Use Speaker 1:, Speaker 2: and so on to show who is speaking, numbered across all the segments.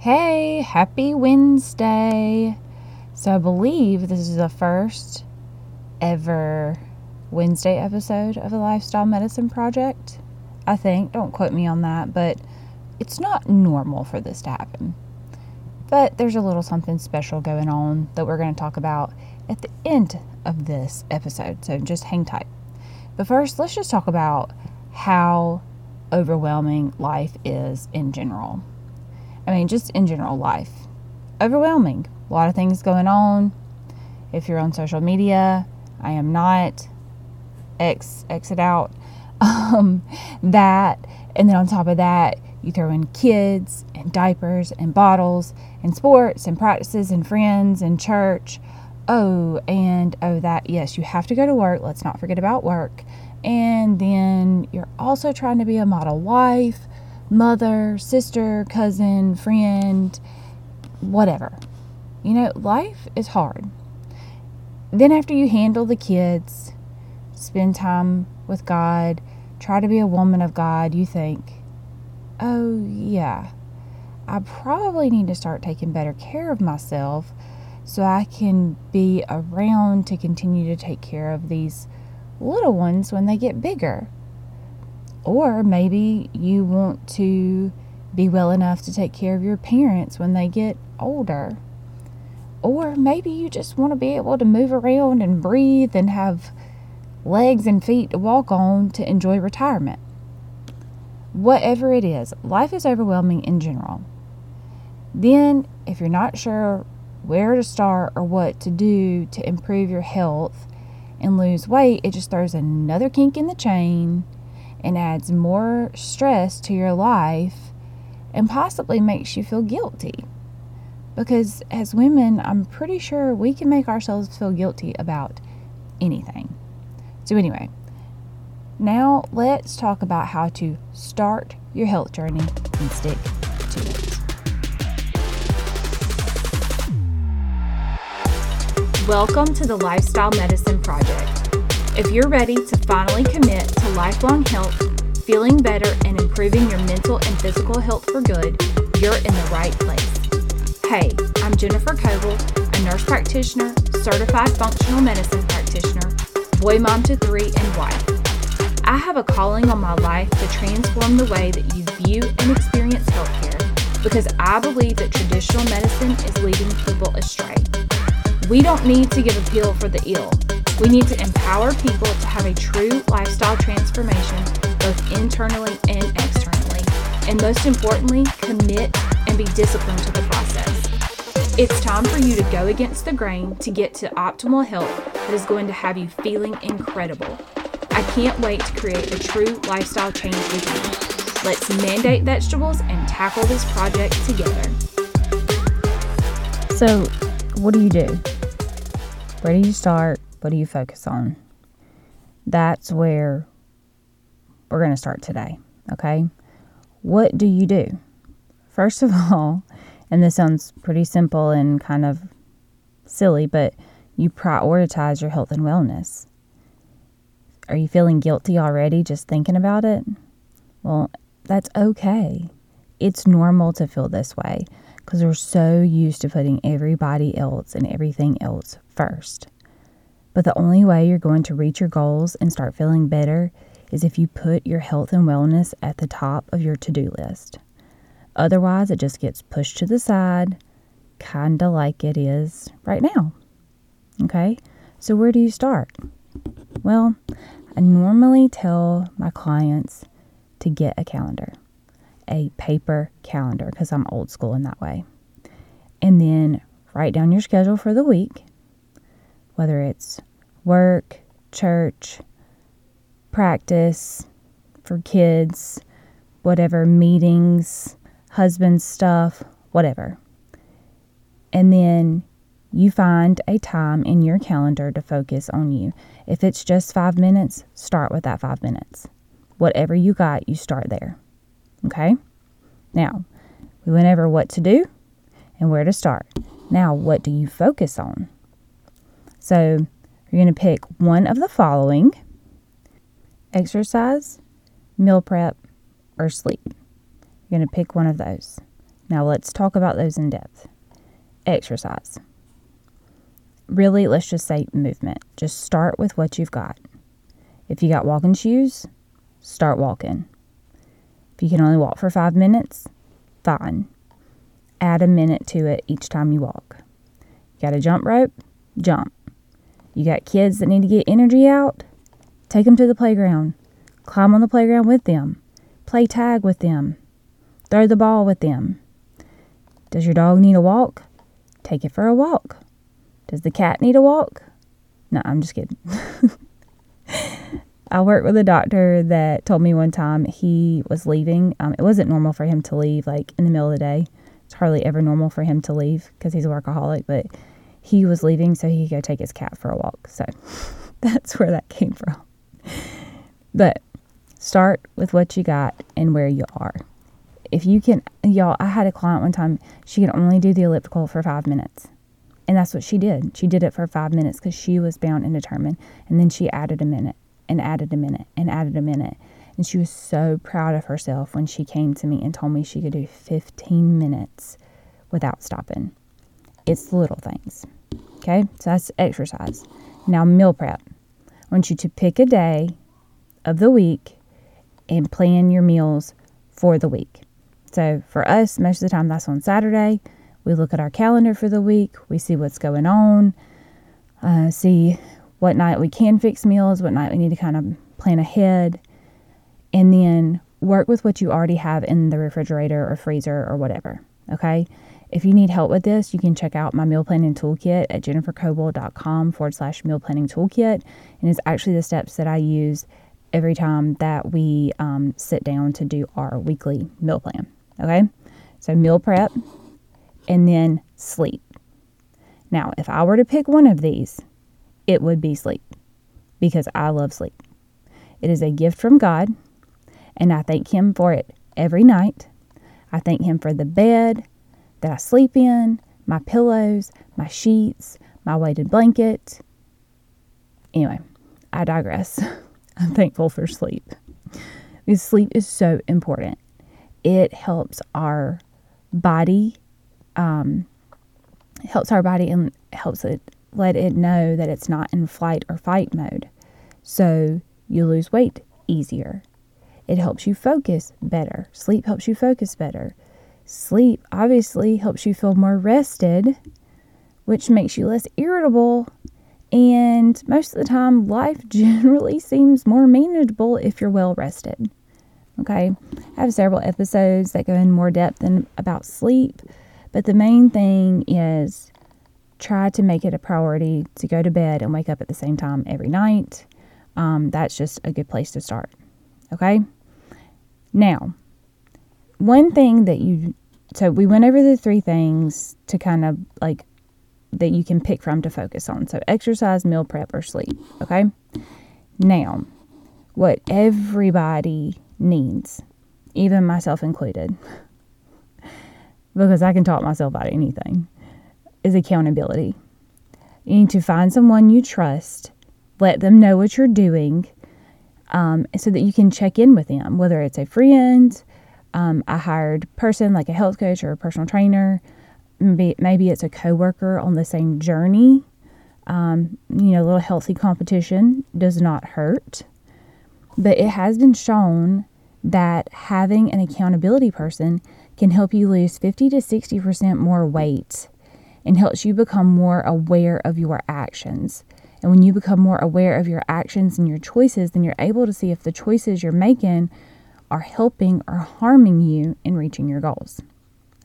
Speaker 1: Hey, happy Wednesday. So, I believe this is the first ever Wednesday episode of the Lifestyle Medicine Project. I think, don't quote me on that, but it's not normal for this to happen. But there's a little something special going on that we're going to talk about at the end of this episode. So, just hang tight. But first, let's just talk about how overwhelming life is in general. I mean, just in general life. Overwhelming. A lot of things going on. If you're on social media, I am not. X, exit out. Um, that. And then on top of that, you throw in kids and diapers and bottles and sports and practices and friends and church. Oh, and oh, that, yes, you have to go to work. Let's not forget about work. And then you're also trying to be a model wife mother, sister, cousin, friend, whatever. You know, life is hard. Then, after you handle the kids, spend time with God, try to be a woman of God, you think, oh, yeah, I probably need to start taking better care of myself so I can be around to continue to take care of these little ones when they get bigger. Or maybe you want to be well enough to take care of your parents when they get older. Or maybe you just want to be able to move around and breathe and have legs and feet to walk on to enjoy retirement. Whatever it is, life is overwhelming in general. Then, if you're not sure where to start or what to do to improve your health and lose weight, it just throws another kink in the chain and adds more stress to your life and possibly makes you feel guilty. Because as women, I'm pretty sure we can make ourselves feel guilty about anything. So, anyway, now let's talk about how to start your health journey and stick to it. Welcome to the Lifestyle Medicine Project if you're ready to finally commit to lifelong health, feeling better, and improving your mental and physical health for good, you're in the right place. Hey, I'm Jennifer Coble, a nurse practitioner, certified functional medicine practitioner, boy mom to three, and wife. I have a calling on my life to transform the way that you view and experience healthcare because I believe that traditional medicine is leading people astray. We don't need to give a pill for the ill. We need to empower people to have a true lifestyle transformation, both internally and externally. And most importantly, commit and be disciplined to the process. It's time for you to go against the grain to get to optimal health that is going to have you feeling incredible. I can't wait to create a true lifestyle change with you. Let's mandate vegetables and tackle this project together. So, what do you do? Where do you start? What do you focus on? That's where we're going to start today. Okay. What do you do? First of all, and this sounds pretty simple and kind of silly, but you prioritize your health and wellness. Are you feeling guilty already just thinking about it? Well, that's okay. It's normal to feel this way because we're so used to putting everybody else and everything else first. But the only way you're going to reach your goals and start feeling better is if you put your health and wellness at the top of your to do list. Otherwise, it just gets pushed to the side, kind of like it is right now. Okay, so where do you start? Well, I normally tell my clients to get a calendar, a paper calendar, because I'm old school in that way. And then write down your schedule for the week, whether it's work, church, practice for kids, whatever, meetings, husband stuff, whatever. And then you find a time in your calendar to focus on you. If it's just five minutes, start with that five minutes. Whatever you got, you start there. Okay? Now, we went over what to do and where to start. Now, what do you focus on? So, you're going to pick one of the following exercise, meal prep, or sleep. You're going to pick one of those. Now let's talk about those in depth. Exercise. Really, let's just say movement. Just start with what you've got. If you got walking shoes, start walking. If you can only walk for five minutes, fine. Add a minute to it each time you walk. You got a jump rope? Jump. You got kids that need to get energy out? Take them to the playground. Climb on the playground with them. Play tag with them. Throw the ball with them. Does your dog need a walk? Take it for a walk. Does the cat need a walk? No, I'm just kidding. I worked with a doctor that told me one time he was leaving. Um, it wasn't normal for him to leave like in the middle of the day. It's hardly ever normal for him to leave because he's a workaholic, but he was leaving so he could go take his cat for a walk. So that's where that came from. But start with what you got and where you are. If you can, y'all, I had a client one time, she could only do the elliptical for five minutes. And that's what she did. She did it for five minutes because she was bound and determined. And then she added a minute and added a minute and added a minute. And she was so proud of herself when she came to me and told me she could do 15 minutes without stopping. It's the little things. Okay, so that's exercise. Now, meal prep. I want you to pick a day of the week and plan your meals for the week. So, for us, most of the time that's on Saturday. We look at our calendar for the week, we see what's going on, uh, see what night we can fix meals, what night we need to kind of plan ahead, and then work with what you already have in the refrigerator or freezer or whatever. Okay. If you need help with this, you can check out my meal planning toolkit at jennifercoble.com forward slash meal planning toolkit. And it's actually the steps that I use every time that we um, sit down to do our weekly meal plan. Okay. So, meal prep and then sleep. Now, if I were to pick one of these, it would be sleep because I love sleep. It is a gift from God, and I thank Him for it every night. I thank Him for the bed that I sleep in, my pillows, my sheets, my weighted blanket. Anyway, I digress. I'm thankful for sleep because sleep is so important. It helps our body, um, helps our body and helps it let it know that it's not in flight or fight mode. So you lose weight easier. It helps you focus better. Sleep helps you focus better. Sleep obviously helps you feel more rested, which makes you less irritable. And most of the time, life generally seems more manageable if you're well rested. Okay, I have several episodes that go in more depth in, about sleep, but the main thing is try to make it a priority to go to bed and wake up at the same time every night. Um, that's just a good place to start. Okay. Now, one thing that you, so we went over the three things to kind of like that you can pick from to focus on. So, exercise, meal prep, or sleep. Okay. Now, what everybody needs, even myself included, because I can talk myself out of anything is accountability. You need to find someone you trust, let them know what you're doing, um, so that you can check in with them, whether it's a friend, um, a hired person like a health coach or a personal trainer, maybe, maybe it's a coworker on the same journey. Um, you know, a little healthy competition does not hurt. But it has been shown that having an accountability person can help you lose 50 to 60% more weight and helps you become more aware of your actions. And when you become more aware of your actions and your choices, then you're able to see if the choices you're making are helping or harming you in reaching your goals.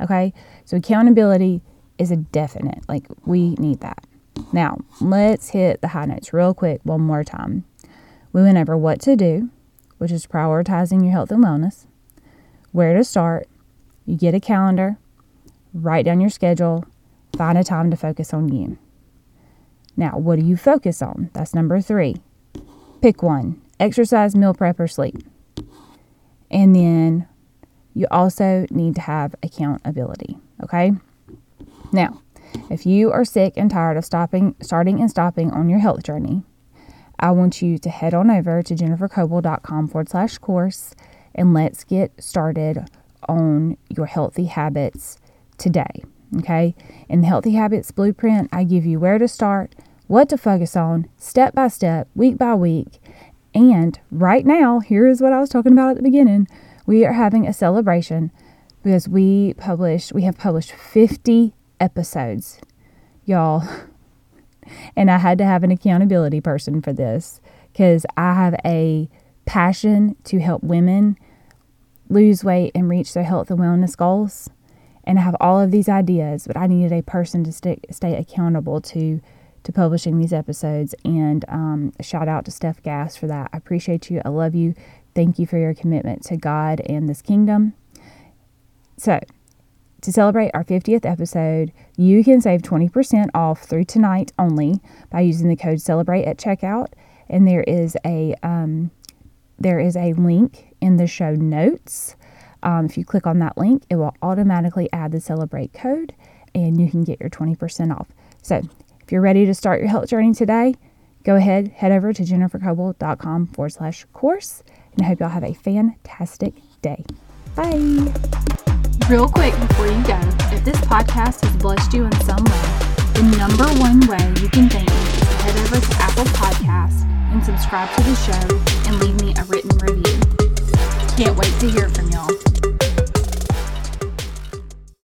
Speaker 1: Okay? So accountability is a definite. Like, we need that. Now, let's hit the high notes real quick one more time. We went over what to do, which is prioritizing your health and wellness, where to start. You get a calendar, write down your schedule, Find a time to focus on you. Now, what do you focus on? That's number three. Pick one exercise, meal prep, or sleep. And then you also need to have accountability. Okay? Now, if you are sick and tired of stopping, starting and stopping on your health journey, I want you to head on over to jennifercoble.com forward slash course and let's get started on your healthy habits today. Okay. In the Healthy Habits Blueprint, I give you where to start, what to focus on, step by step, week by week. And right now, here is what I was talking about at the beginning. We are having a celebration because we published, we have published 50 episodes, y'all. And I had to have an accountability person for this because I have a passion to help women lose weight and reach their health and wellness goals. And I have all of these ideas, but I needed a person to stay, stay accountable to to publishing these episodes. And um, shout out to Steph Gass for that. I appreciate you. I love you. Thank you for your commitment to God and this kingdom. So, to celebrate our 50th episode, you can save 20% off through tonight only by using the code CELEBRATE at checkout. And there is a um, there is a link in the show notes. Um, if you click on that link, it will automatically add the Celebrate code, and you can get your 20% off. So, if you're ready to start your health journey today, go ahead, head over to jennifercoble.com forward slash course, and I hope y'all have a fantastic day. Bye.
Speaker 2: Real quick before you go, if this podcast has blessed you in some way, the number one way you can thank me is to head over to Apple Podcasts and subscribe to the show and leave me a written review. Can't wait to hear from y'all.